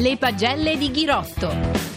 Le pagelle di Ghirotto.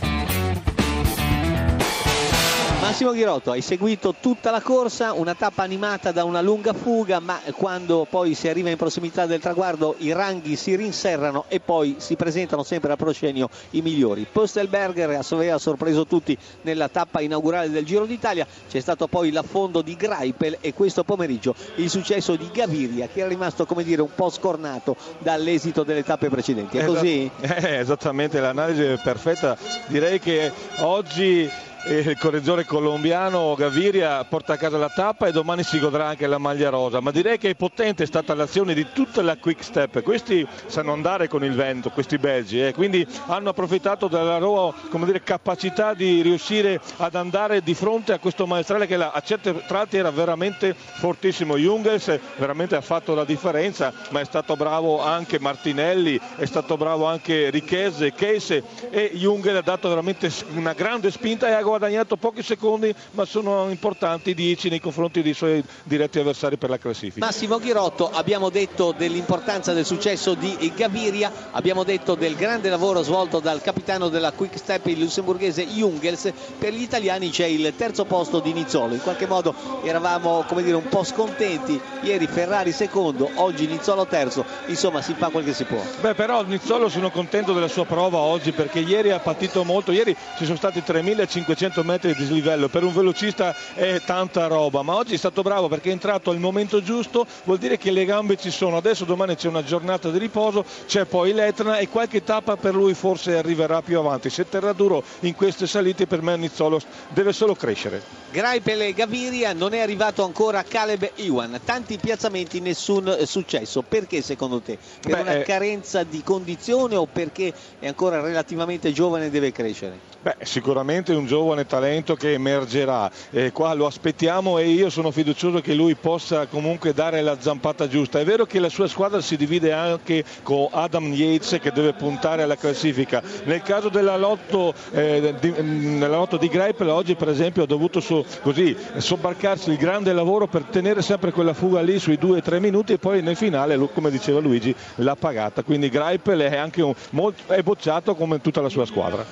Massimo Ghirotto, hai seguito tutta la corsa, una tappa animata da una lunga fuga, ma quando poi si arriva in prossimità del traguardo i ranghi si rinserrano e poi si presentano sempre a proscenio i migliori. Postelberger aveva sorpreso tutti nella tappa inaugurale del Giro d'Italia, c'è stato poi l'affondo di Greipel e questo pomeriggio il successo di Gaviria che era rimasto come dire un po' scornato dall'esito delle tappe precedenti. È così? Eh, esattamente, l'analisi è perfetta. Direi che oggi il correggore colombiano Gaviria porta a casa la tappa e domani si godrà anche la maglia rosa ma direi che è potente stata l'azione di tutta la quick step. Questi sanno andare con il vento questi belgi eh, quindi hanno approfittato della loro dire, capacità di riuscire ad andare di fronte a questo maestrale che a certi tratti era veramente fortissimo. Jungels veramente ha fatto la differenza ma è stato bravo anche Martinelli è stato bravo anche Richese, Case e Jungel ha dato veramente una grande spinta e ha guadagnato pochi secondi ma sono importanti 10 nei confronti dei suoi diretti avversari per la classifica. Massimo Ghirotto, abbiamo detto dell'importanza del successo di Gaviria, abbiamo detto del grande lavoro svolto dal capitano della Quick Step, il lussemburghese Jungels, per gli italiani c'è il terzo posto di Nizzolo, in qualche modo eravamo come dire, un po' scontenti, ieri Ferrari secondo, oggi Nizzolo terzo, insomma si fa quel che si può. Beh però Nizzolo sono contento della sua prova oggi perché ieri ha patito molto, ieri ci sono stati 3500 200 metri di dislivello. Per un velocista è tanta roba ma oggi è stato bravo perché è entrato al momento giusto. Vuol dire che le gambe ci sono. Adesso domani c'è una giornata di riposo c'è poi l'Etna e qualche tappa per lui forse arriverà più avanti. Se terrà duro in queste salite per me Nizzolo deve solo crescere. Graipel e Gaviria non è arrivato ancora Caleb Iwan tanti piazzamenti nessun successo. Perché secondo te? per Beh, una eh... carenza di condizione o perché è ancora relativamente giovane e deve crescere? Beh, sicuramente un giovane talento che emergerà, eh, qua lo aspettiamo e io sono fiducioso che lui possa comunque dare la zampata giusta. È vero che la sua squadra si divide anche con Adam Yates che deve puntare alla classifica. Nel caso della lotto, eh, di, mm, nella lotto di Greipel oggi per esempio ha dovuto so, così, sobbarcarsi il grande lavoro per tenere sempre quella fuga lì sui 2-3 minuti e poi nel finale, come diceva Luigi, l'ha pagata. Quindi Greipel è anche un, molto, è bocciato come tutta la sua squadra.